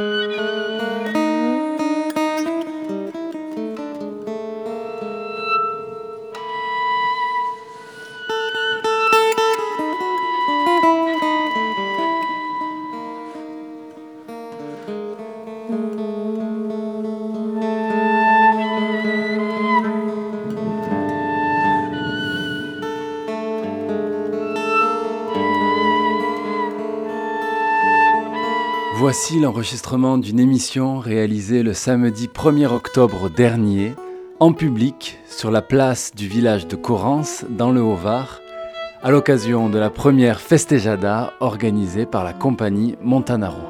Música Voici l'enregistrement d'une émission réalisée le samedi 1er octobre dernier en public sur la place du village de Corrance dans le Haut-Var à l'occasion de la première Festejada organisée par la compagnie Montanaro.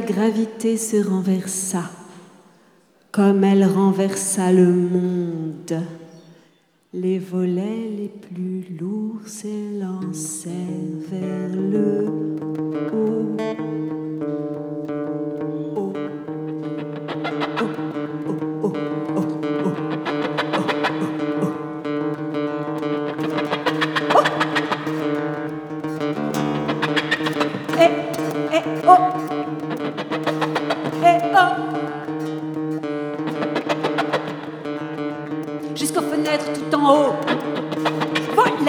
gravité se renversa, comme elle renversa le monde. Les volets les plus lourds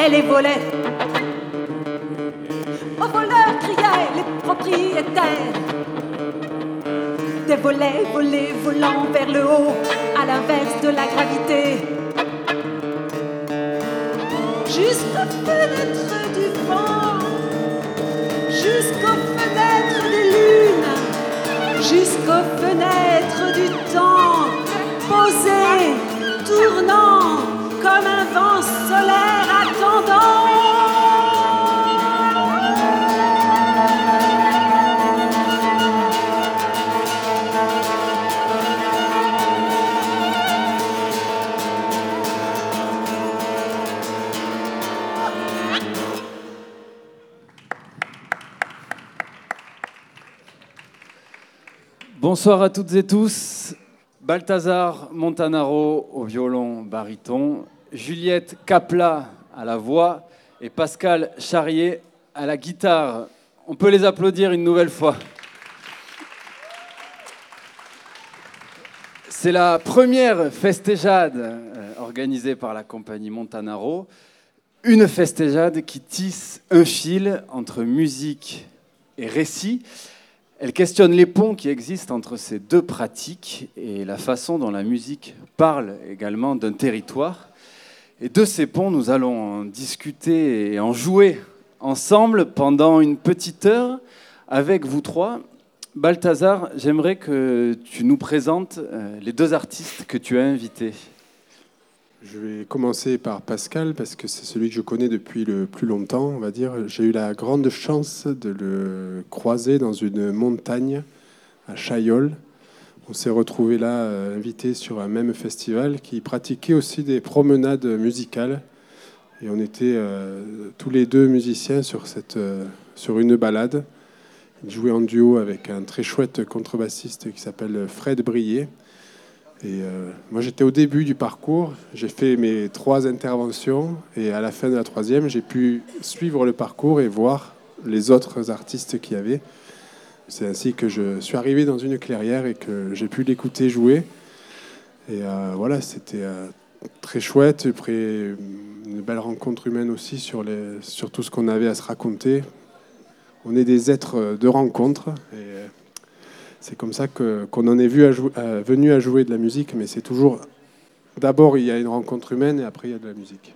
les volets. Aux voleurs criaient les propriétaires. Des volets volés volant vers le haut, à l'inverse de la gravité. Jusqu'aux fenêtres du vent, jusqu'aux fenêtres des lunes, jusqu'aux fenêtres du temps, posées, tournant Bonsoir à toutes et tous. Balthazar Montanaro au violon baryton, Juliette Capla à la voix et Pascal Charrier à la guitare. On peut les applaudir une nouvelle fois. C'est la première festejade euh, organisée par la compagnie Montanaro. Une festejade qui tisse un fil entre musique et récit. Elle questionne les ponts qui existent entre ces deux pratiques et la façon dont la musique parle également d'un territoire. Et de ces ponts, nous allons en discuter et en jouer ensemble pendant une petite heure avec vous trois. Balthazar, j'aimerais que tu nous présentes euh, les deux artistes que tu as invités. Je vais commencer par Pascal parce que c'est celui que je connais depuis le plus longtemps, on va dire. J'ai eu la grande chance de le croiser dans une montagne à Chaillol. On s'est retrouvé là, euh, invité sur un même festival qui pratiquait aussi des promenades musicales. Et on était tous les deux musiciens sur, cette, sur une balade. Il jouait en duo avec un très chouette contrebassiste qui s'appelle Fred Brier. Et moi, j'étais au début du parcours. J'ai fait mes trois interventions. Et à la fin de la troisième, j'ai pu suivre le parcours et voir les autres artistes qu'il y avait. C'est ainsi que je suis arrivé dans une clairière et que j'ai pu l'écouter jouer. Et euh, voilà, c'était euh, très chouette, une belle rencontre humaine aussi sur, tout ce qu'on avait à se raconter. On est des êtres de rencontre euh, c'est comme ça qu'on en est vu à venu à jouer de la musique, mais c'est toujours d'abord il y a une rencontre humaine et après il y a de la musique.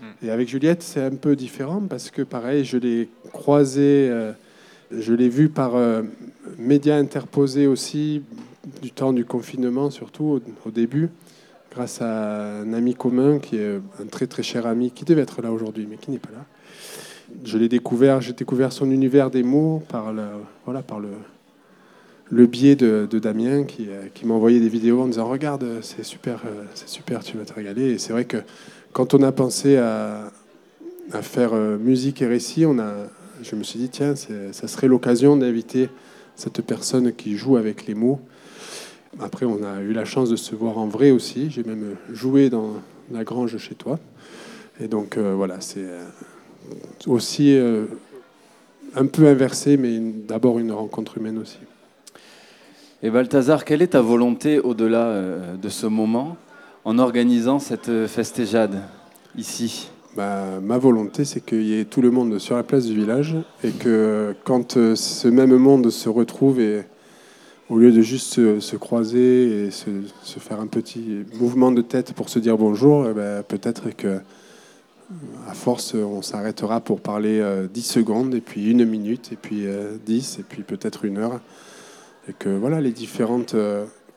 Hmm. Et avec Juliette, c'est un peu différent parce que pareil, je l'ai croisée je l'ai vu par euh, médias interposés aussi, du temps du confinement surtout, au, début, grâce à un ami commun qui est un très très cher ami, qui devait être là aujourd'hui, mais qui n'est pas là. Je l'ai découvert, j'ai découvert son univers des mots par voilà, par le, le biais de, Damien qui, euh, qui m'a envoyé des vidéos en disant Regarde, c'est super, euh, c'est tu vas te régaler. Et c'est vrai que quand on a pensé à, faire musique et récit, on a, je me suis dit, tiens, ça serait l'occasion d'inviter cette personne qui joue avec les mots. Après, on a eu la chance de se voir en vrai aussi. J'ai même joué dans la grange chez toi. Et donc, euh, voilà, c'est euh, aussi euh, un peu inversé, mais d'abord une rencontre humaine aussi. Et Balthazar, quelle est ta volonté au-delà de ce moment en organisant cette festéjade ici? Bah, ma volonté, c'est qu'il y ait tout le monde sur la place du village et que quand euh, ce même monde se retrouve et au lieu de juste se, croiser et se, faire un petit mouvement de tête pour se dire bonjour, eh ben, peut-être que à force, on s'arrêtera pour parler 10 euh, secondes, et puis une minute, et puis 10, euh, et puis peut-être une heure. Et que voilà, les différentes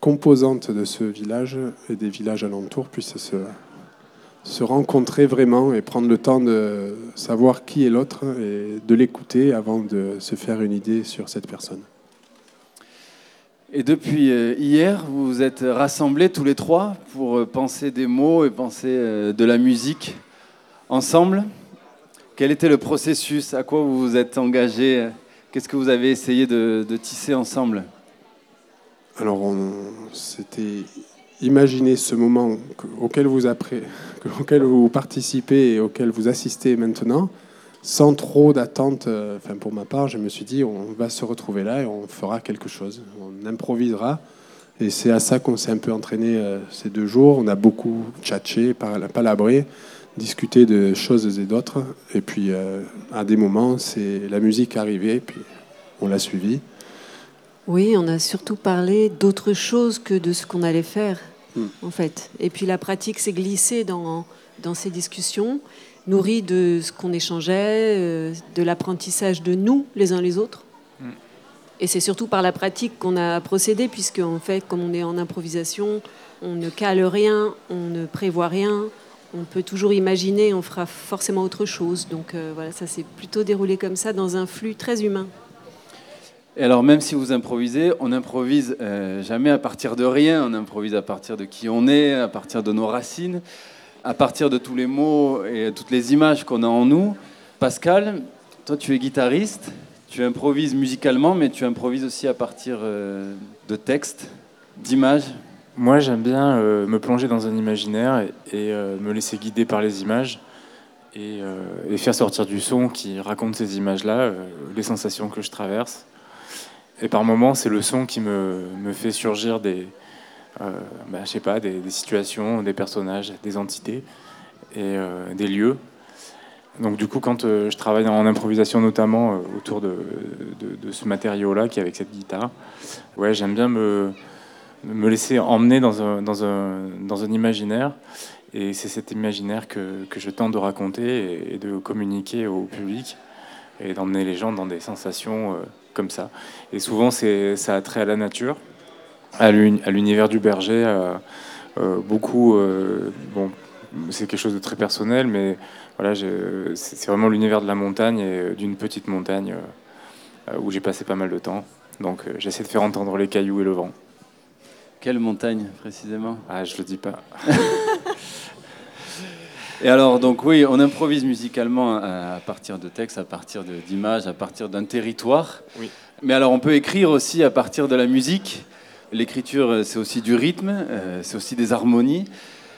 composantes de ce village et des villages alentours puissent se, rencontrer vraiment et prendre le temps de savoir qui est l'autre et de l'écouter avant de se faire une idée sur cette personne. Et depuis euh, hier, vous vous êtes rassemblés tous les trois pour euh, penser des mots et penser euh, de la musique ensemble. Quel était le processus? À quoi vous vous êtes engagés? Qu'est-ce que vous avez essayé de, tisser ensemble? Alors, c'était imaginer ce moment auquel vous, auquel vous participez et auquel vous assistez maintenant, sans trop d'attente. Euh, enfin, pour ma part, je me suis dit, on va se retrouver là et on fera quelque chose. On improvisera. Et c'est à ça qu'on s'est un peu entraîné euh, ces deux jours. On a beaucoup tchatché, palabré, discuté de choses et d'autres. Et puis, euh, à des moments, c'est la musique arrivée, puis on l'a suivi. Oui, on a surtout parlé d'autre chose que de ce qu'on allait faire. Hmm. en fait. Et puis la pratique s'est glissée dans, dans ces discussions, nourrie de ce qu'on échangeait, euh, de l'apprentissage de nous, les uns les autres. Hmm. Et c'est surtout par la pratique qu'on a procédé, puisque en fait, comme on est en improvisation, on ne cale rien, on ne prévoit rien, on peut toujours imaginer, on fera forcément autre chose. Donc euh, voilà, ça s'est plutôt déroulé comme ça, dans un flux très humain. Et alors, même si vous improvisez, on n'improvise euh, jamais à partir de rien, on improvise à partir de qui on est, à partir de nos racines, à partir de tous les mots et toutes les images qu'on a en nous. Pascal, toi tu es guitariste, tu improvises musicalement, mais tu improvises aussi à partir euh, de textes, d'images. Moi j'aime bien euh, me plonger dans un imaginaire et, me laisser guider par les images. Et, faire sortir du son qui raconte ces images-là, les sensations que je traverse. Et par moments, c'est le son qui me, me fait surgir des, euh, bah, je sais pas, des, situations, des personnages, des entités et euh, des lieux. Donc du coup, quand euh, je travaille en improvisation, notamment autour de, de, ce matériau-là, qui est avec cette guitare, ouais, j'aime bien me, me laisser emmener dans un, dans un, dans un imaginaire. Et c'est cet imaginaire que, que, je tente de raconter et, de communiquer au public et d'emmener les gens dans des sensations comme ça. Et souvent, c'est, ça a trait à la nature, à l'univers du berger. Euh, euh, beaucoup, euh, bon, c'est quelque chose de très personnel, mais voilà, c'est vraiment l'univers de la montagne et d'une petite montagne où j'ai passé pas mal de temps. Donc j'essaie de faire entendre les cailloux et le vent. Quelle montagne précisément? Ah, je le dis pas. Et alors, donc oui, on improvise musicalement à partir de textes, à partir d'images, à partir d'un territoire. Oui. Mais alors, on peut écrire aussi à partir de la musique. L'écriture, c'est aussi du rythme, euh, c'est aussi des harmonies.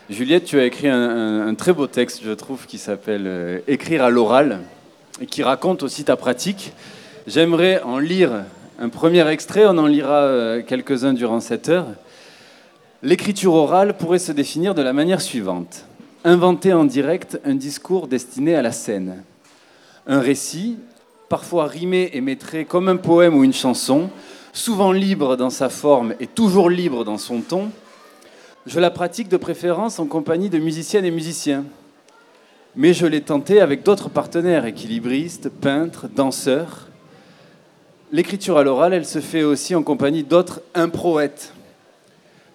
Juliette, tu as écrit un, très beau texte, je trouve, qui s'appelle euh, Écrire à l'oral, et qui raconte aussi ta pratique. J'aimerais en lire un premier extrait, on en lira euh, quelques-uns durant cette heure. L'écriture orale pourrait se définir de la manière suivante inventer en direct un discours destiné à la scène. Un récit, parfois rimé et métré comme un poème ou une chanson, souvent libre dans sa forme et toujours libre dans son ton, je la pratique de préférence en compagnie de musiciennes et musiciens. Mais je l'ai tenté avec d'autres partenaires, équilibristes, peintres, danseurs. L'écriture à l'oral, elle se fait aussi en compagnie d'autres improètes.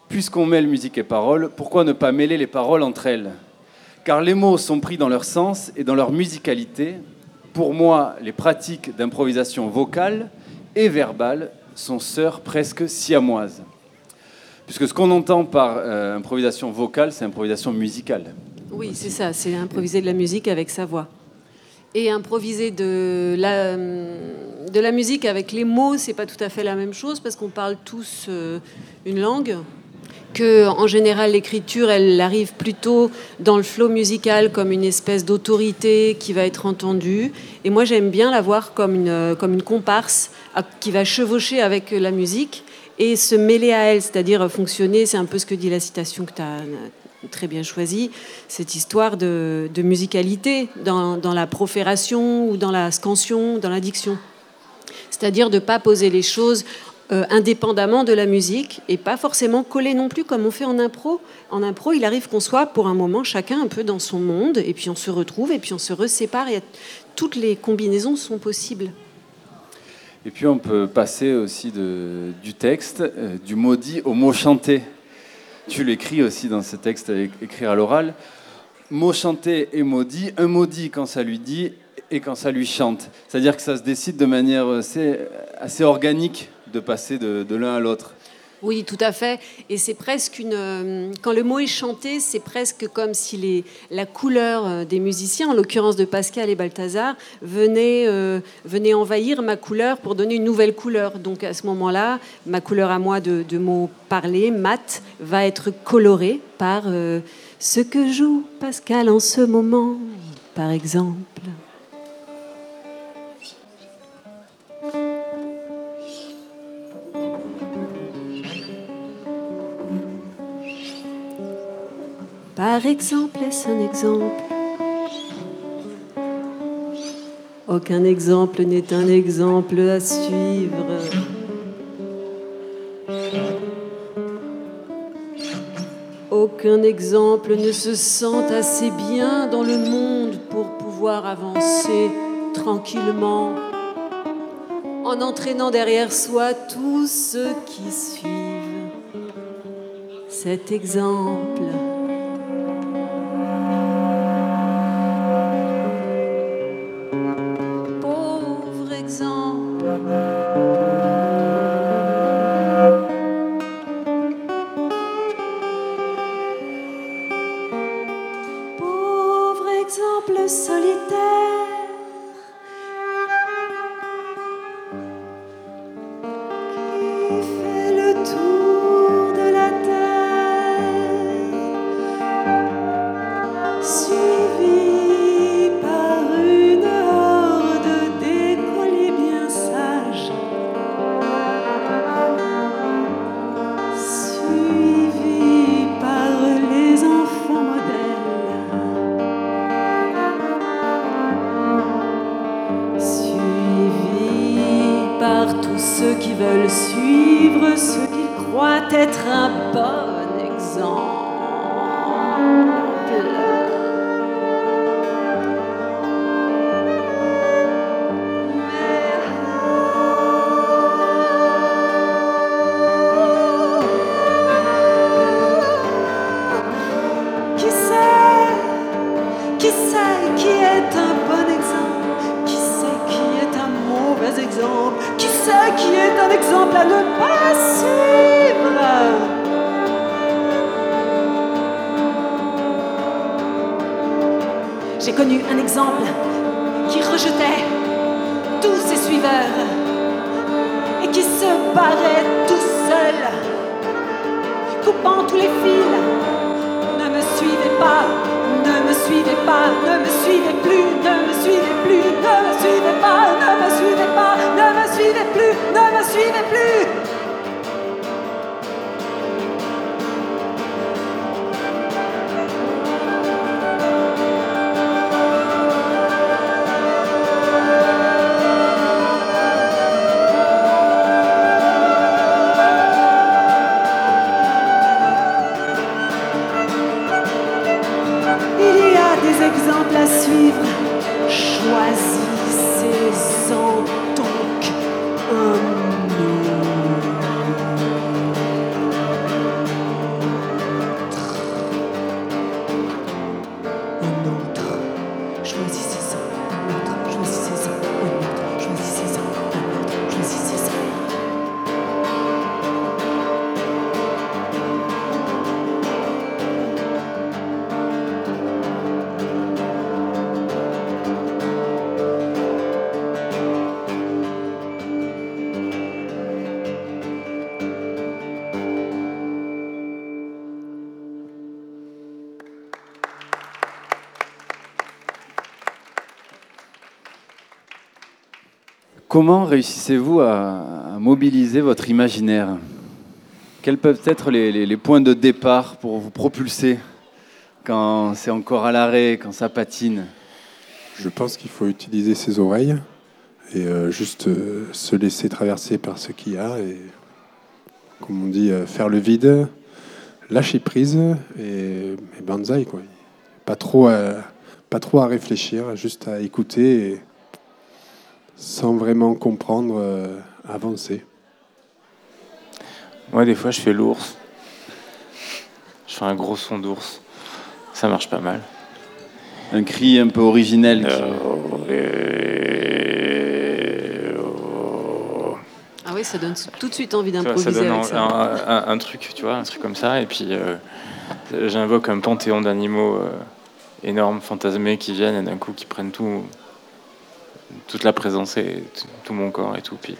Puisqu'on mêle musique et paroles, pourquoi ne pas mêler les paroles entre elles? Car les mots sont pris dans leur sens et dans leur musicalité. Pour moi, les pratiques d'improvisation vocale et verbale sont sœurs presque siamoises. Puisque ce qu'on entend par euh, improvisation vocale, c'est improvisation musicale. Oui, c'est ça, c'est improviser de la musique avec sa voix. Et improviser de la, de la musique avec les mots, c'est pas tout à fait la même chose parce qu'on parle tous euh, une langue que en général l'écriture elle arrive plutôt dans le flow musical comme une espèce d'autorité qui va être entendue et moi j'aime bien la voir comme une comme une comparse qui va chevaucher avec la musique et se mêler à elle, c'est-à-dire fonctionner, c'est un peu ce que dit la citation que tu as très bien choisie, cette histoire de, musicalité dans, dans, la profération ou dans la scansion, dans l'addiction. C'est-à-dire de ne pas poser les choses euh, indépendamment de la musique et pas forcément collé non plus comme on fait en impro. En impro, il arrive qu'on soit pour un moment chacun un peu dans son monde et puis on se retrouve et puis on se resépare et toutes les combinaisons sont possibles. Et puis on peut passer aussi du texte, euh, du mot dit au mot chanté. Tu l'écris aussi dans ce texte écrit à l'oral. Mot chanté et mot dit, un mot dit quand ça lui dit et quand ça lui chante. C'est-à-dire que ça se décide de manière assez, assez organique de passer de, l'un à l'autre. Oui, tout à fait. Et c'est presque une. Euh, quand le mot est chanté, c'est presque comme si les, la couleur euh, des musiciens, en l'occurrence de Pascal et Balthazar, venait, euh, venait envahir ma couleur pour donner une nouvelle couleur. Donc à ce moment-là, ma couleur à moi de, de mots parlés, mat, va être colorée par ce que joue Pascal en ce moment, par exemple. Par exemple, est-ce un exemple? Aucun exemple n'est un exemple à suivre. Aucun exemple ne se sent assez bien dans le monde pour pouvoir avancer tranquillement en entraînant derrière soi tous ceux qui suivent cet exemple. Qui rejetait tous ses suiveurs et qui se barrait tout seul, coupant tous les fils. Ne me suivez pas, ne me suivez pas, ne me suivez plus, ne me suivez plus, ne me suivez pas, ne me suivez pas, ne me suivez plus, ne me suivez plus. Comment réussissez-vous à, mobiliser votre imaginaire? Quels peuvent être les, points de départ pour vous propulser quand c'est encore à l'arrêt, quand ça patine? Je pense qu'il faut utiliser ses oreilles et euh, juste euh, se laisser traverser par ce qu'il y a et, comme on dit, euh, faire le vide, lâcher prise et, et banzai. Quoi. Pas, trop à réfléchir, juste à écouter. Sans vraiment comprendre, euh, avancer. Moi, des fois, je fais l'ours. Je fais un gros son d'ours. Ça marche pas mal. Un cri un peu originel. Ah oui, ça donne tout de suite envie d'improviser. Ça donne Un, truc, tu vois, un truc comme ça. Et puis, euh, j'invoque un panthéon d'animaux euh, énormes, fantasmés, qui viennent et d'un coup qui prennent tout, toute la présence et tout mon corps et tout. Puis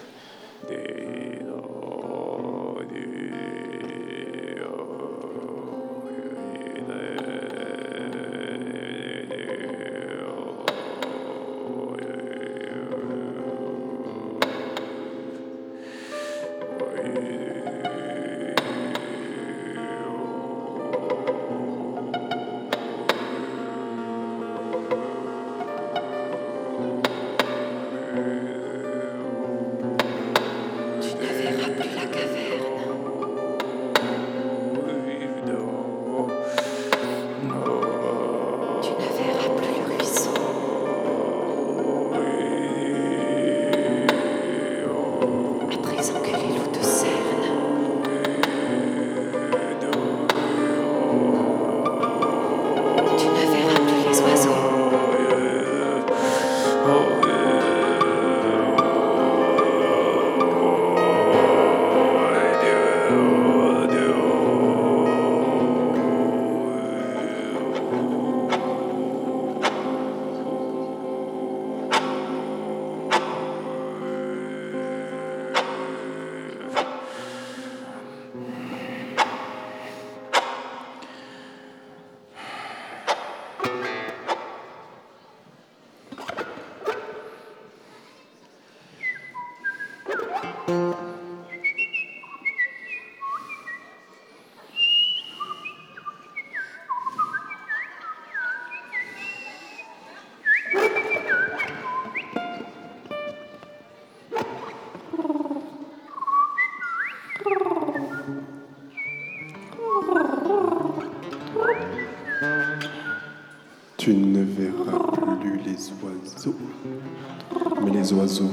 oiseaux,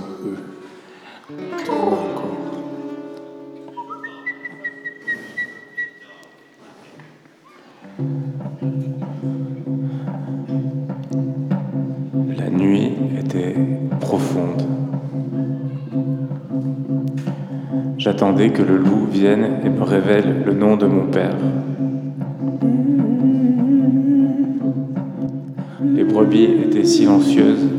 La nuit était profonde. J'attendais que le loup vienne et me révèle le nom de mon père. silencieuse.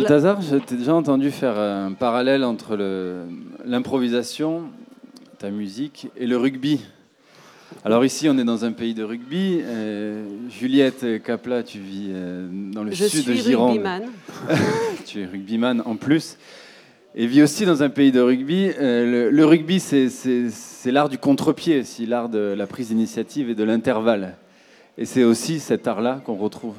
Balthazar, je t'ai déjà entendu faire un parallèle entre l'improvisation, ta musique, et le rugby. Alors ici, on est dans un pays de rugby. Euh, Juliette Capla, tu vis euh, dans le Je sud de suis Gironde. rugbyman. tu es rugbyman en plus. Et vis aussi dans un pays de rugby. Euh, le, le rugby, c'est- l'art du contre-pied, c'est l'art de la prise d'initiative et de l'intervalle. Et c'est aussi cet art-là qu'on retrouve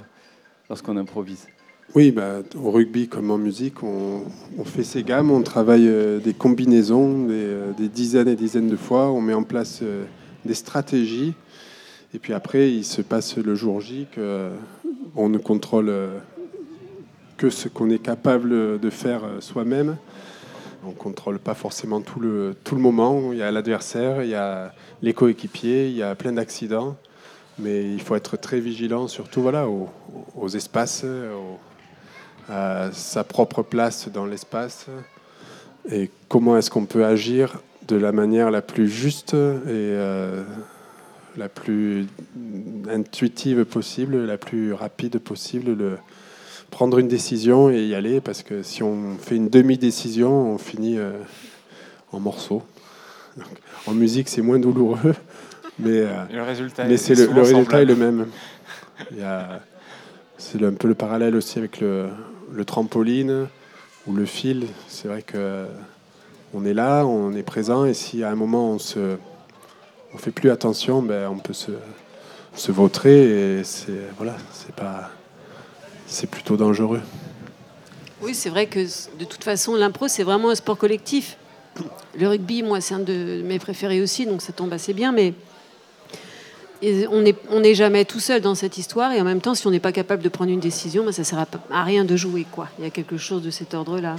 lorsqu'on improvise. Oui, bah, au rugby comme en musique, on, fait ses gammes, on travaille euh, des combinaisons des, euh, des dizaines et dizaines de fois, on met en place euh, des stratégies, et puis après, il se passe le jour J que euh, on ne contrôle que ce qu'on est capable de faire soi-même. On ne contrôle pas forcément tout le, tout le moment. Il y a l'adversaire, il y a les coéquipiers, il y a plein d'accidents. Mais il faut être très vigilant, surtout voilà, aux, espaces, à sa propre place dans l'espace. Et comment est-ce qu'on peut agir de la manière la plus juste et euh, la plus intuitive possible, la plus rapide possible. Le, prendre une décision et y aller, parce que si on fait une demi-décision, on finit euh, en morceaux. Donc, en musique, c'est moins douloureux, mais, euh, Et le résultat mais est le, le résultat est le même. C'est un peu le parallèle aussi avec le, le trampoline ou le fil. C'est vrai que on est là, on est présent, et si à un moment on se, fait plus attention, ben on peut se, se vautrer et c'est voilà, c'est pas, c'est plutôt dangereux. Oui, c'est vrai que de toute façon, l'impro, c'est vraiment un sport collectif. Le rugby, moi, c'est un de mes préférés aussi, donc ça tombe assez bien, mais et on n'est on jamais tout seul dans cette histoire, et en même temps, si on n'est pas capable de prendre une décision, ben, ça ne sert à, à rien de jouer. Quoi. Il y a quelque chose de cet ordre-là.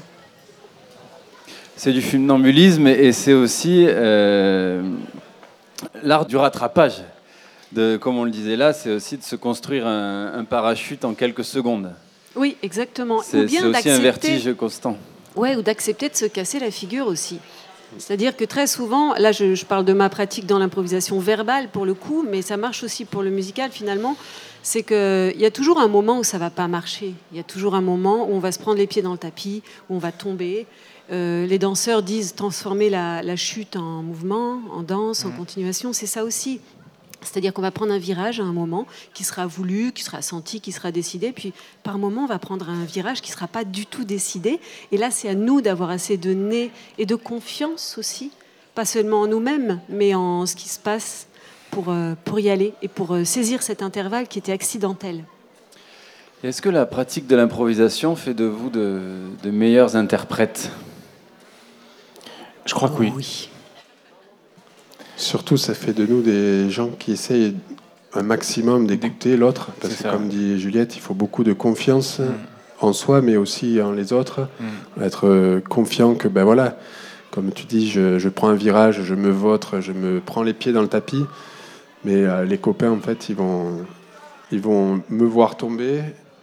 C'est du funambulisme et c'est aussi euh, l'art du rattrapage. De, comme on le disait là, c'est aussi de se construire un, un parachute en quelques secondes. Oui, exactement. Ou C'est aussi un vertige constant. Ouais, ou d'accepter de se casser la figure aussi. C'est-à-dire que très souvent, là je, je parle de ma pratique dans l'improvisation verbale pour le coup, mais ça marche aussi pour le musical finalement, c'est qu'il y a toujours un moment où ça va pas marcher. Il y a toujours un moment où on va se prendre les pieds dans le tapis, où on va tomber. Euh, les danseurs disent transformer la, la chute en mouvement, en danse, en continuation, c'est ça aussi. C'est-à-dire qu'on va prendre un virage à un moment qui sera voulu, qui sera senti, qui sera décidé. Puis par moment, on va prendre un virage qui ne sera pas du tout décidé. Et là, c'est à nous d'avoir assez de nez et de confiance aussi, pas seulement en nous-mêmes, mais en ce qui se passe pour, euh, pour y aller et pour euh, saisir cet intervalle qui était accidentel. Est-ce que la pratique de l'improvisation fait de vous de, de meilleurs interprètes? Je crois que oui. Oui. Surtout, ça fait de nous des gens qui essayent un maximum d'écouter l'autre, parce que comme dit Juliette, il faut beaucoup de confiance en soi, mais aussi en les autres. Mm. Être euh, confiant que, ben voilà, comme tu dis, je, je prends un virage, je me vautre, je me prends les pieds dans le tapis. Mais euh, les copains, en fait, ils vont, ils vont me voir tomber,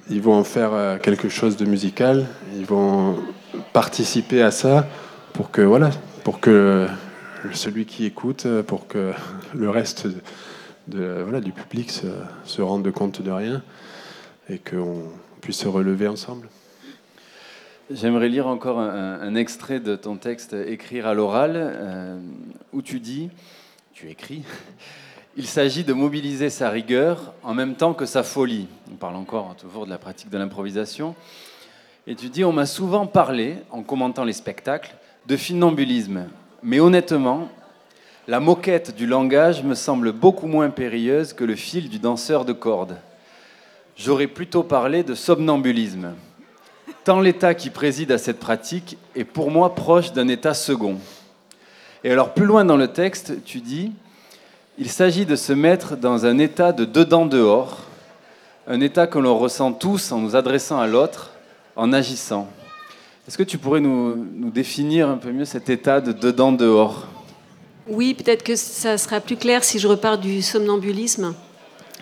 ils vont en faire euh, quelque chose de musical, ils vont participer à ça pour que, voilà, pour que celui qui écoute, euh, pour que le reste du public se, rende compte de rien et qu'on puisse se relever ensemble. J'aimerais lire encore un, un extrait de ton texte Écrire à l'oral, euh, où tu dis, tu écris, il s'agit de mobiliser sa rigueur en même temps que sa folie. On parle encore toujours de la pratique de l'improvisation. Et tu dis, on m'a souvent parlé, en commentant les spectacles, de funambulisme. Mais honnêtement, la moquette du langage me semble beaucoup moins périlleuse que le fil du danseur de cordes. J'aurais plutôt parlé de somnambulisme. Tant l'état qui préside à cette pratique est pour moi proche d'un état second. Et alors plus loin dans le texte, tu dis, il s'agit de se mettre dans un état de dedans-dehors, un état que l'on ressent tous en nous adressant à l'autre, en agissant. Est-ce que tu pourrais nous, définir un peu mieux cet état de dedans-dehors Oui, peut-être que ça sera plus clair si je repars du somnambulisme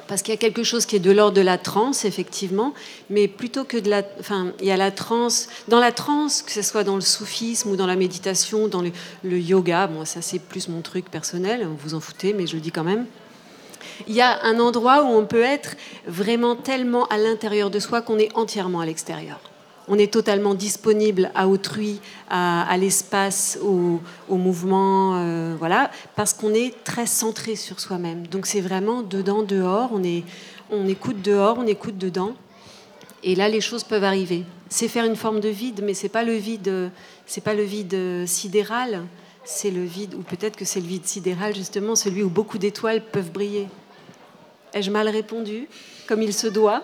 parce qu'il y a quelque chose qui est de l'ordre de la transe, effectivement, mais plutôt que de la... Enfin, il y a la transe... Dans la transe, que ce soit dans le soufisme ou dans la méditation, dans le, le yoga, bon, ça c'est plus mon truc personnel, vous en foutez, mais je le dis quand même. Il y a un endroit où on peut être vraiment tellement à l'intérieur de soi qu'on est entièrement à l'extérieur on est totalement disponible à autrui, à, l'espace, au, au, mouvement, euh, voilà, parce qu'on est très centré sur soi-même. Donc c'est vraiment dedans, dehors, on écoute dehors, on écoute dedans, et là les choses peuvent arriver. C'est faire une forme de vide, mais c'est pas le vide, c'est pas le vide sidéral, c'est le vide, ou peut-être que c'est le vide sidéral justement, celui où beaucoup d'étoiles peuvent briller. Ai-je mal répondu, comme il se doit?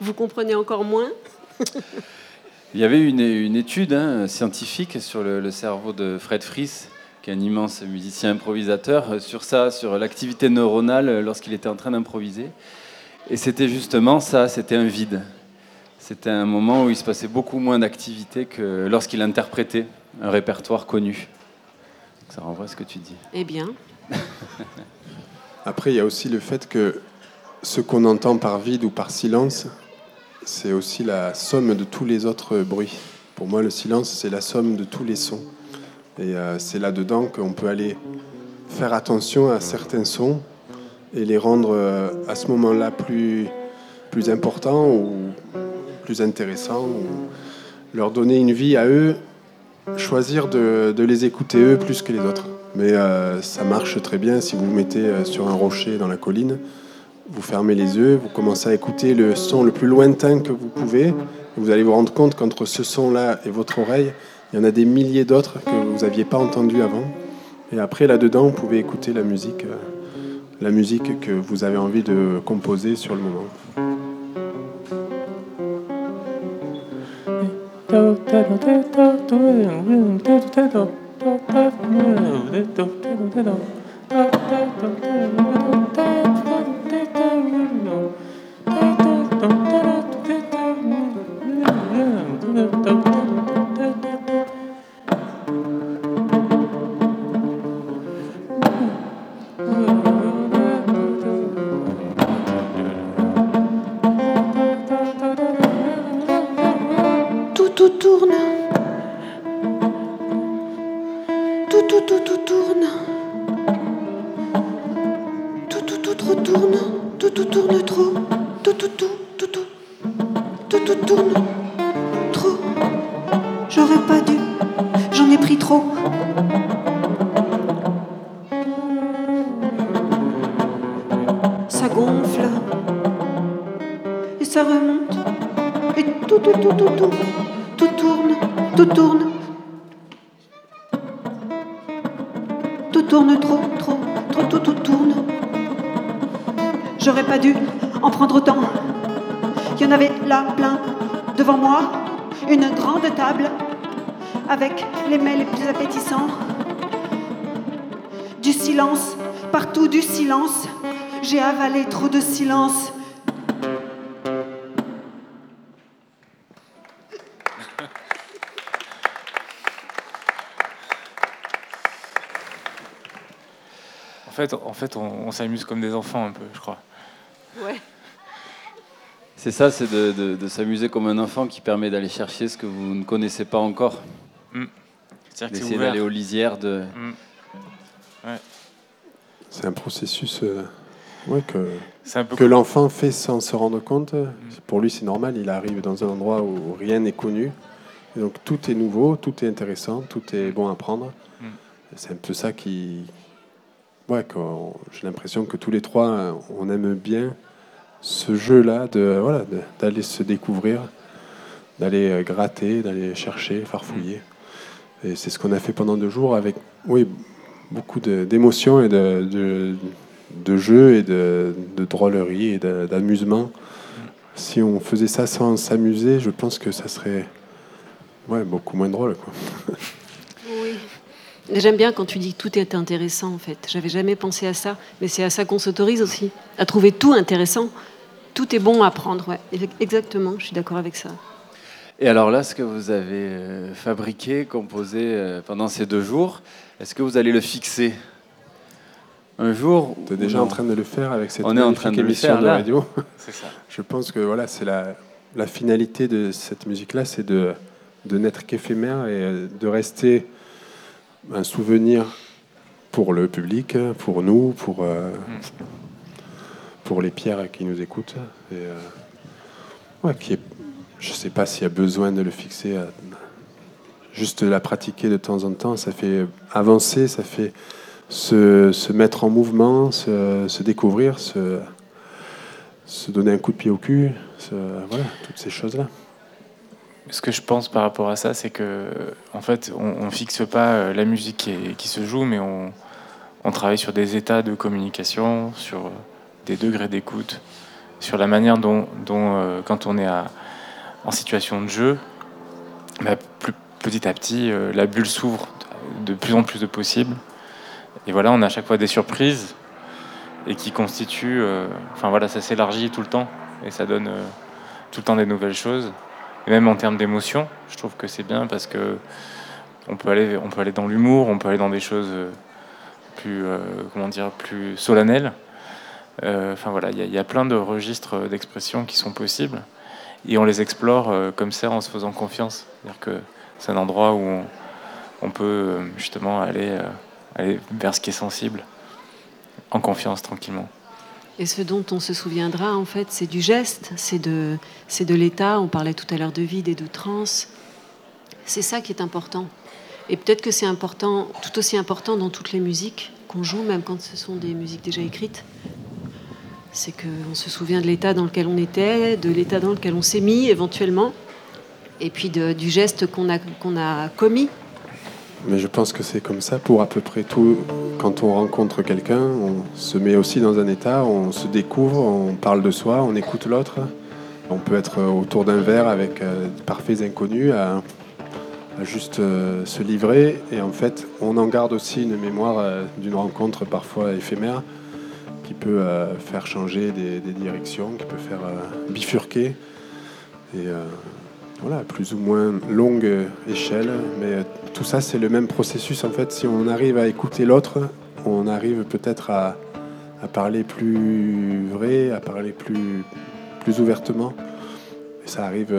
Vous comprenez encore moins? il y avait une, une étude hein, scientifique sur le, le, cerveau de Fred Fries, qui est un immense musicien improvisateur, sur ça, sur l'activité neuronale lorsqu'il était en train d'improviser. Et c'était justement ça, c'était un vide. C'était un moment où il se passait beaucoup moins d'activité que lorsqu'il interprétait un répertoire connu. Ça renvoie à ce que tu dis. Eh bien. Après, il y a aussi le fait que ce qu'on entend par vide ou par silence, c'est aussi la somme de tous les autres bruits. Pour moi, le silence, c'est la somme de tous les sons. Et euh, c'est là-dedans qu'on peut aller faire attention à certains sons et les rendre euh, à ce moment-là plus, plus importants ou plus intéressants, leur donner une vie à eux, choisir de, de les écouter eux plus que les autres. Mais euh, ça marche très bien si vous vous mettez sur un rocher dans la colline vous fermez les yeux, vous commencez à écouter le son le plus lointain que vous pouvez. Vous allez vous rendre compte qu'entre ce son-là et votre oreille, il y en a des milliers d'autres que vous n'aviez pas entendus avant. Et après, là-dedans, vous pouvez écouter la musique, euh, la musique que vous avez envie de composer sur le moment. Tout, avalé trop de silence. En fait, en fait on, s'amuse comme des enfants un peu, je crois. Ouais. C'est ça, c'est de, s'amuser comme un enfant qui permet d'aller chercher ce que vous ne connaissez pas encore. Mmh. D'essayer d'aller aux lisières de... Mm. C'est un processus euh, que, que l'enfant fait sans se rendre compte. Mm. Pour lui, c'est normal, il arrive dans un endroit où rien n'est connu. donc tout est nouveau, tout est intéressant, tout est bon à prendre. C'est un peu ça qui. Ouais, j'ai l'impression que tous les trois, on aime bien ce jeu-là de voilà d'aller se découvrir, d'aller euh, gratter, d'aller chercher, farfouiller. Et c'est ce qu'on a fait pendant deux jours avec oui beaucoup d'émotions et de, de, de, jeux et de, de drôlerie et d'amusement. Si on faisait ça sans s'amuser, je pense que ça serait ouais, beaucoup moins drôle. Quoi. Oui. J'aime bien quand tu dis que tout est intéressant en fait. J'avais jamais pensé à ça, mais c'est à ça qu'on s'autorise aussi, à trouver tout intéressant. Tout est bon à prendre, ouais. Exactement, je suis d'accord avec ça. Et alors là, ce que vous avez euh, fabriqué, composé euh, pendant ces deux jours, est-ce que vous allez le fixer? Un jour Tu es déjà en train de le faire avec cette On est en train de émission le faire, de radio. Ça. Je pense que voilà, c'est la, la finalité de cette musique-là, c'est de, de n'être qu'éphémère et euh, de rester un souvenir pour le public, pour nous, pour, mm. pour les pierres qui nous écoutent. Et, ouais, qui est je ne sais pas s'il y a besoin de le fixer. Juste la pratiquer de temps en temps, ça fait avancer, ça fait se, mettre en mouvement, se, découvrir, se, se, donner un coup de pied au cul, voilà, toutes ces choses-là. Ce que je pense par rapport à ça, c'est que en fait, on, ne fixe pas euh, la musique qui, qui, se joue, mais on, on travaille sur des états de communication, sur des degrés d'écoute, sur la manière dont, dont euh, quand on est à, en situation de jeu, bah, petit à petit, euh, la bulle s'ouvre de plus en plus de possibles. Et voilà, on a à chaque fois des surprises et qui constituent. Euh, enfin voilà, ça s'élargit tout le temps et ça donne euh, tout le temps des nouvelles choses. Et même en termes d'émotion, je trouve que c'est bien parce que on peut aller, on peut aller dans l'humour, on peut aller dans des choses plus, comment dire, plus solennelles. Enfin voilà, il y, a plein de registres d'expression qui sont possibles et on les explore euh, comme ça en se faisant confiance. C'est-à-dire que c'est un endroit où on, peut euh, justement aller, euh, aller vers ce qui est sensible en confiance tranquillement. Et ce dont on se souviendra, en fait, c'est du geste, c'est de, l'état. On parlait tout à l'heure de vide et de transe. C'est ça qui est important. Et peut-être que c'est important, tout aussi important dans toutes les musiques qu'on joue, même quand ce sont des musiques déjà écrites c'est qu'on se souvient de l'état dans lequel on était, de l'état dans lequel on s'est mis éventuellement, et puis du geste qu'on a commis. Mais je pense que c'est comme ça pour à peu près tout. Quand on rencontre quelqu'un, on se met aussi dans un état, on se découvre, on parle de soi, on écoute l'autre. On peut être autour d'un verre avec euh, de parfaits inconnus à, juste euh, se livrer. Et en fait, on en garde aussi une mémoire euh, d'une rencontre parfois éphémère qui peut faire changer des, directions, qui peut faire bifurquer. Voilà, plus ou moins longue échelle. Mais tout ça, c'est le même processus. En fait, si on arrive à écouter l'autre, on arrive peut-être à, parler plus vrai, à parler plus, plus ouvertement. Ça arrive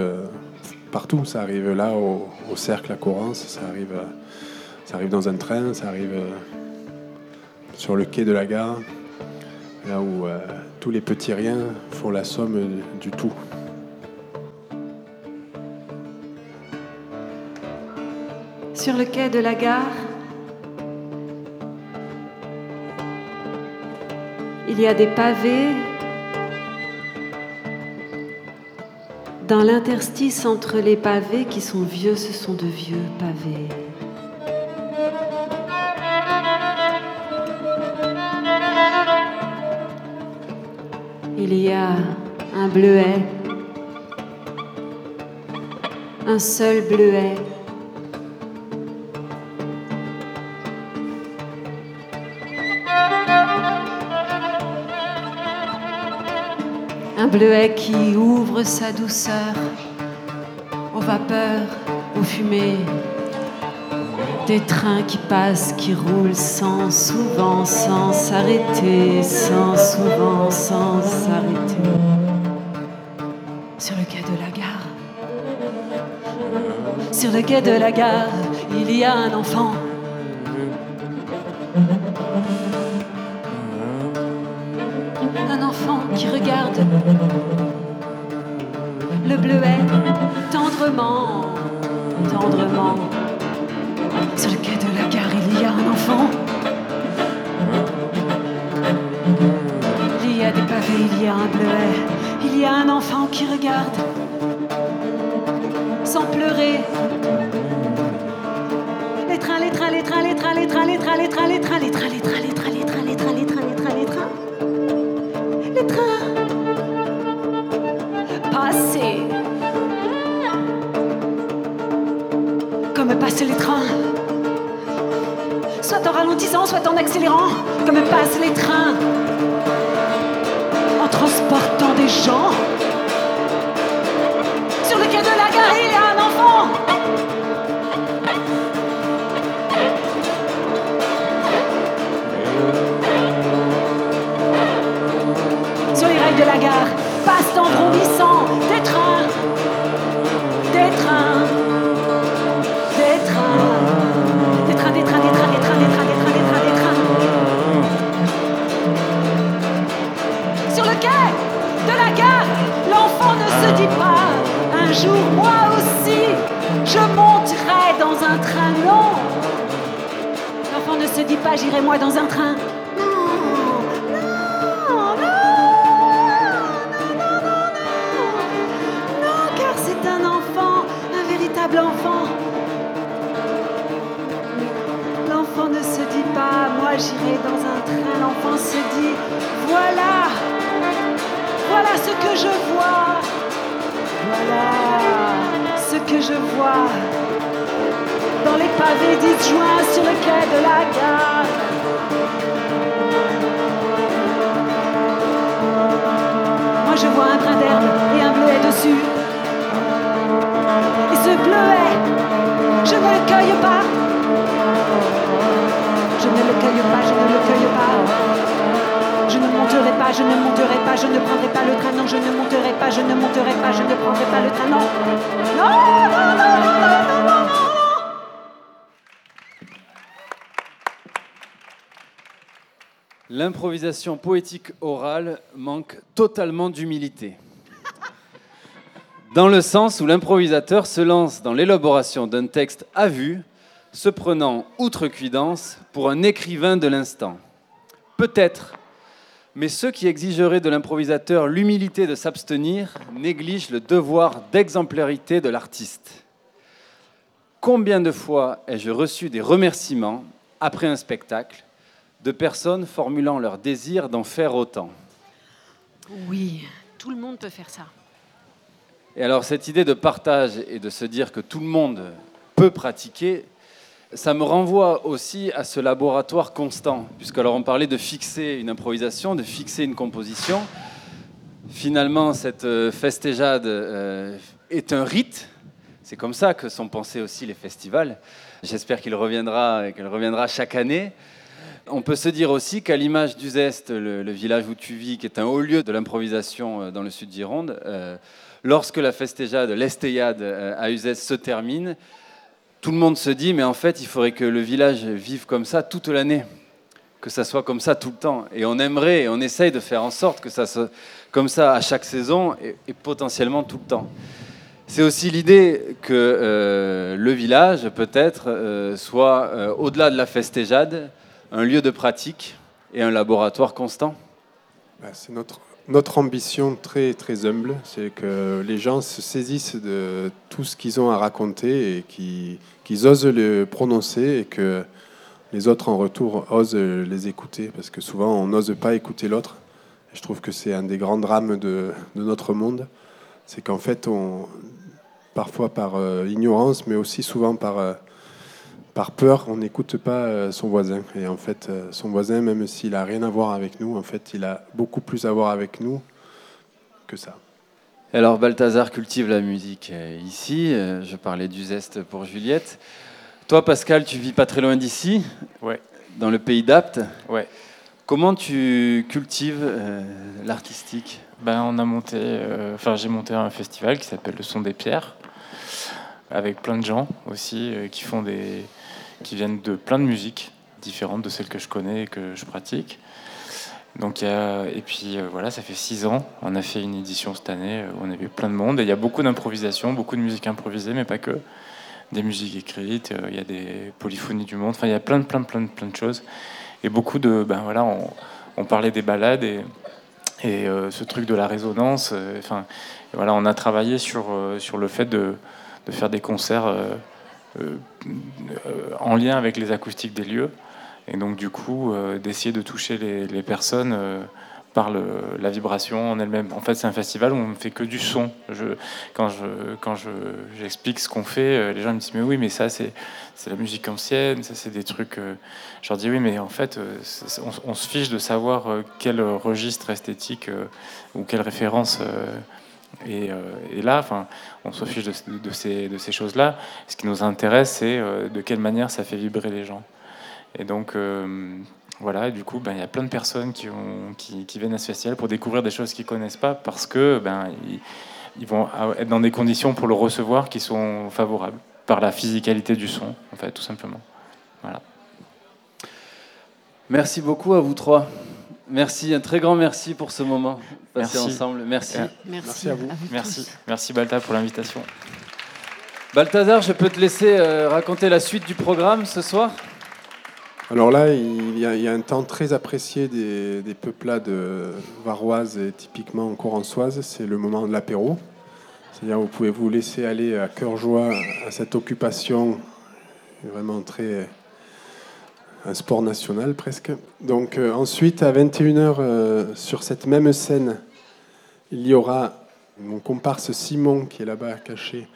partout. Ça arrive là, au, cercle à Corrence, ça arrive, ça arrive dans un train, ça arrive sur le quai de la gare là où euh, tous les petits riens font la somme du tout. Sur le quai de la gare, il y a des pavés. Dans l'interstice entre les pavés qui sont vieux, ce sont de vieux pavés. il y a un bleuet, un seul bleuet. Bleuet qui ouvre sa douceur aux vapeurs, aux fumées, Des trains qui passent, qui roulent sans souvent, sans s'arrêter, sans souvent, sans s'arrêter. Sur le quai de la gare. Sur le quai de la gare, il y a un enfant. Le bleuet tendrement, tendrement. Sur le quai de la gare, il y a un enfant. Il y a des pavés, il y a un bleuet. Il y a un enfant qui regarde sans pleurer. Les trains, les trains, les trains, les trains, les trains, les trains, les trains, les trains, les trains, les trains, les trains, les trains, les trains, les trains, les trains, Comme passer les trains. Soit en ralentissant, soit en accélérant, comme passent les trains. En transportant des gens. Jour moi aussi je monterai dans un train non. L'enfant ne se dit pas j'irai moi dans un train. Non, non, non, non, non, non, non. Non, car c'est un enfant, un véritable enfant. L'enfant ne se dit pas moi j'irai dans un train. L'enfant se dit voilà, voilà ce que je vois. Voilà ce que je vois dans les pavés disjoints sur le quai de la gare. Moi je vois un brin d'herbe et un bleuet dessus. Et ce bleuet, je ne le cueille pas. Je ne le cueille pas, je ne le cueille pas. Je ne monterai pas, je ne prendrai pas le train, non, je ne monterai pas, je ne monterai pas, je ne prendrai pas le train, non. Non, non, non, non, non, non, non, non. L'improvisation poétique orale manque totalement d'humilité. Dans le sens où l'improvisateur se lance dans l'élaboration d'un texte à vue, se prenant outrecuidance pour un écrivain de l'instant. Peut-être, mais ceux qui exigeraient de l'improvisateur l'humilité de s'abstenir négligent le devoir d'exemplarité de l'artiste. Combien de fois ai-je reçu des remerciements après un spectacle de personnes formulant leur désir d'en faire autant? Oui, tout le monde peut faire ça. Et alors cette idée de partage et de se dire que tout le monde peut pratiquer, ça me renvoie aussi à ce laboratoire constant, puisque alors on parlait de fixer une improvisation, de fixer une composition. Finalement, cette euh, festéjade euh, est un rite. C'est comme ça que sont pensés aussi les festivals. J'espère qu'il reviendra, qu'elle reviendra chaque année. On peut se dire aussi qu'à l'image d'Uzeste, le, village où tu vis, qui est un haut lieu de l'improvisation euh, dans le sud d'Ironde, euh, lorsque la festéjade, l'estéade euh, à Uzeste se termine, tout le monde se dit, mais en fait, il faudrait que le village vive comme ça toute l'année, que ça soit comme ça tout le temps. Et on aimerait, et on essaye de faire en sorte que ça soit comme ça à chaque saison et, potentiellement tout le temps. C'est aussi l'idée que euh, le village, peut-être, euh, soit, euh, au-delà de la festéjade, un lieu de pratique et un laboratoire constant. Bah, c'est notre, notre ambition très, très humble, c'est que les gens se saisissent de tout ce qu'ils ont à raconter et qu'ils, osent le prononcer et que les autres en retour osent les écouter, parce que souvent on n'ose pas écouter l'autre. Je trouve que c'est un des grands drames de, de notre monde, c'est qu'en fait, on, parfois par euh, ignorance, mais aussi souvent par, euh, par peur, on n'écoute pas euh, son voisin. Et en fait, euh, son voisin, même s'il a rien à voir avec nous, en fait, il a beaucoup plus à voir avec nous que ça. Alors Balthazar cultive la musique euh, ici, je parlais du zeste pour Juliette. Toi, Pascal, tu vis pas très loin d'ici, Ouais. dans le pays d'Apt. Ouais. Comment tu cultives euh, l'artistique? Ben, on a monté, euh, enfin j'ai monté un festival qui s'appelle le Son des Pierres, avec plein de gens aussi euh, qui font des, qui viennent de plein de musiques différentes de celles que je connais et que je pratique. Donc et puis euh, voilà, ça fait six ans. On a fait une édition cette année euh, où on avait plein de monde et il y a beaucoup d'improvisation, beaucoup de musique improvisée, mais pas que. Des musiques écrites, euh, il y a des polyphonies du monde. Enfin, il y a plein plein plein plein de choses et beaucoup de, ben voilà, on, parlait des balades et euh, ce truc de la résonance, euh, enfin, voilà, on a travaillé sur, euh, sur le fait de, de faire des concerts euh, euh, euh, en lien avec les acoustiques des lieux. Et donc, du coup, euh, d'essayer de toucher les, personnes euh, par la vibration en elle-même. En fait, c'est un festival où on ne fait que du son. Quand je, j'explique ce qu'on fait, euh, les gens me disent Mais oui, mais ça, c'est, la musique ancienne, ça, c'est des trucs. euh, je leur dis Oui, mais en fait, euh, on, se fiche de savoir euh, quel registre esthétique euh, ou quelle référence. Euh, et, là, enfin, on se fiche de, ces, de ces choses-là. Ce qui nous intéresse, c'est euh, de quelle manière ça fait vibrer les gens. Et donc, euh, voilà, et du coup, ben, il y a plein de personnes qui, qui, viennent à ce festival pour découvrir des choses qu'ils connaissent pas parce que ben, ils, ils vont être dans des conditions pour le recevoir qui sont favorables par la physicalité du son, en fait, tout simplement. Voilà. Merci beaucoup à vous trois. Merci, un très grand merci pour ce moment passé Merci. ensemble. Merci. Euh, Merci, Merci à vous. Merci, tous. merci Balta pour l'invitation. Balthazar, je peux te laisser euh, raconter la suite du programme ce soir? Alors là, il y, a, il y a un temps très apprécié des, des peuplades varoises et typiquement corançoises, c'est le moment de l'apéro. C'est-à-dire vous pouvez vous laisser aller à cœur joie à cette occupation vraiment très un sport national presque. Donc euh, ensuite à 21h euh, sur cette même scène, il y aura mon comparse Simon qui est là-bas caché,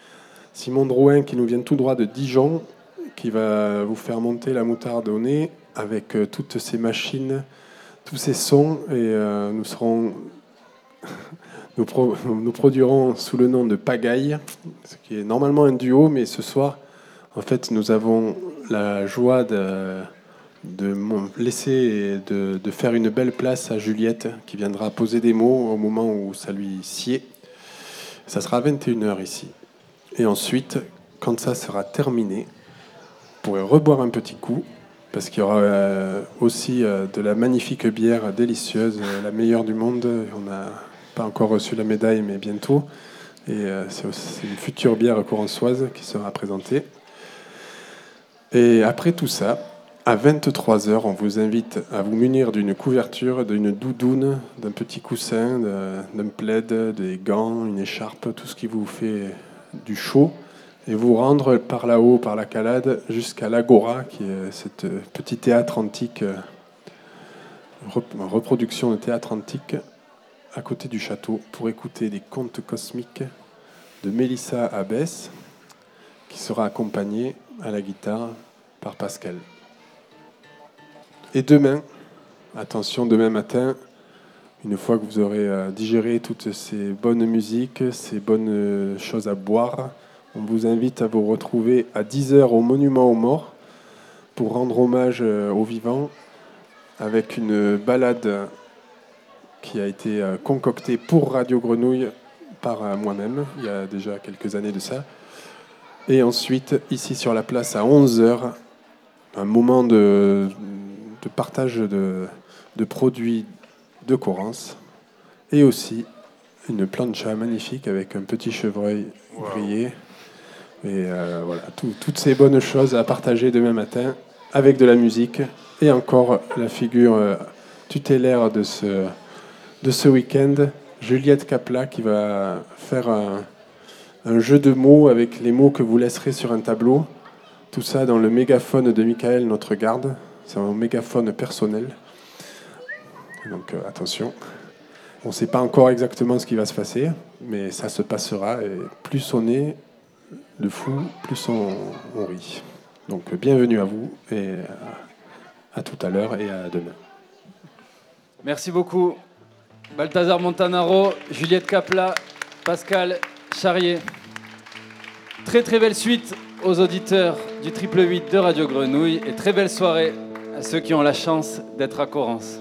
Simon Drouin qui nous vient tout droit de Dijon, qui va vous faire monter la moutarde au nez avec euh, toutes ces machines, tous ces sons et nous serons nous, nous produirons sous le nom de Pagaille, ce qui est normalement un duo, mais ce soir, en fait, nous avons la joie de, de laisser de, faire une belle place à Juliette, qui viendra poser des mots au moment où ça lui sied. Ça sera à 21h ici. Et ensuite, quand ça sera terminé, vous pourrez reboire un petit coup, parce qu'il y aura euh, aussi euh, de la magnifique bière délicieuse, euh, la meilleure du monde. On n'a pas encore reçu la médaille, mais bientôt. Et c'est une future bière corançoise qui sera présentée. Et après tout ça, à 23h, on vous invite à vous munir d'une couverture, d'une doudoune, d'un petit coussin, d'un plaid, des gants, une écharpe, tout ce qui vous fait du chaud, et vous rendre par là-haut, par la calade, jusqu'à l'Agora, qui est ce petit théâtre antique, euh, rep- reproduction de théâtre antique, à côté du château, pour écouter des contes cosmiques de Mélissa Abbès, qui sera accompagnée à la guitare par Pascal. Et demain, attention, demain matin, une fois que vous aurez euh, digéré toutes ces bonnes musiques, ces bonnes euh, choses à boire, on vous invite à vous retrouver à 10h au Monument aux Morts pour rendre hommage euh, aux vivants avec une balade qui a été concoctée pour Radio Grenouille par moi-même il y a déjà quelques années de ça. Et ensuite, ici sur la place à 11h, un moment de, de partage de, de produits de Corrance et aussi une plancha magnifique avec un petit chevreuil grillé. Et euh, voilà, tout- toutes ces bonnes choses à partager demain matin avec de la musique et encore la figure euh, tutélaire de ce, de ce week-end, Juliette Capla, qui va faire un, un jeu de mots avec les mots que vous laisserez sur un tableau. Tout ça dans le mégaphone de Michael, notre garde. C'est un mégaphone personnel. Donc euh, attention. On ne sait pas encore exactement ce qui va se passer, mais ça se passera. Et plus on est de fou, plus on, rit. Donc bienvenue à vous et à, tout à l'heure et à demain. Merci beaucoup. Balthazar Montanaro, Juliette Capla, Pascal Charrier. Très très belle suite aux auditeurs du Triple 8 de Radio Grenouille et très belle soirée à ceux qui ont la chance d'être à Corence.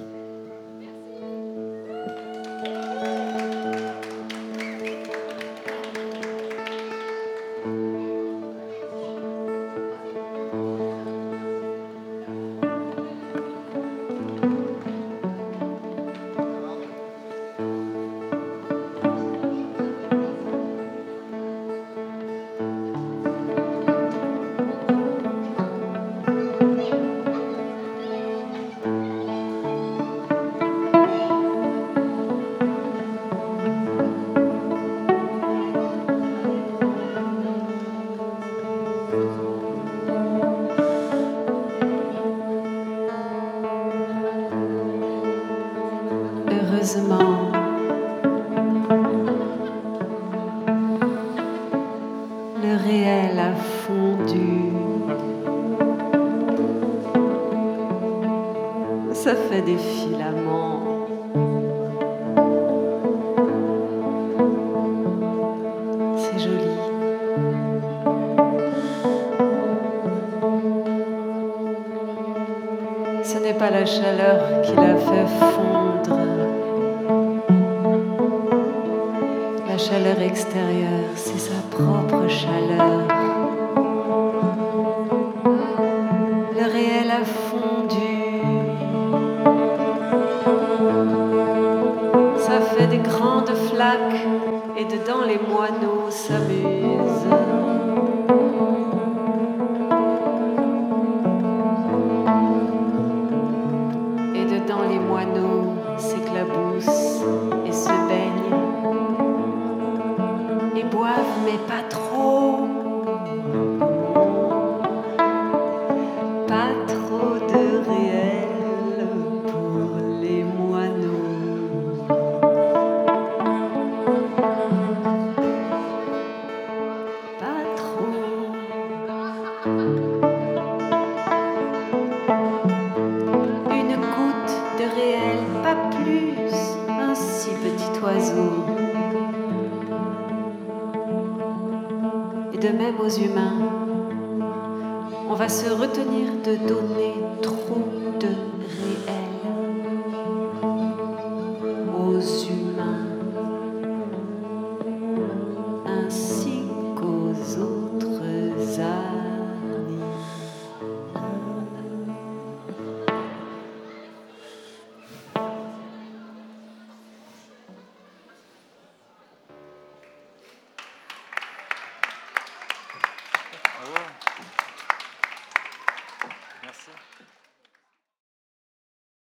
et dedans les moineaux s'amusent.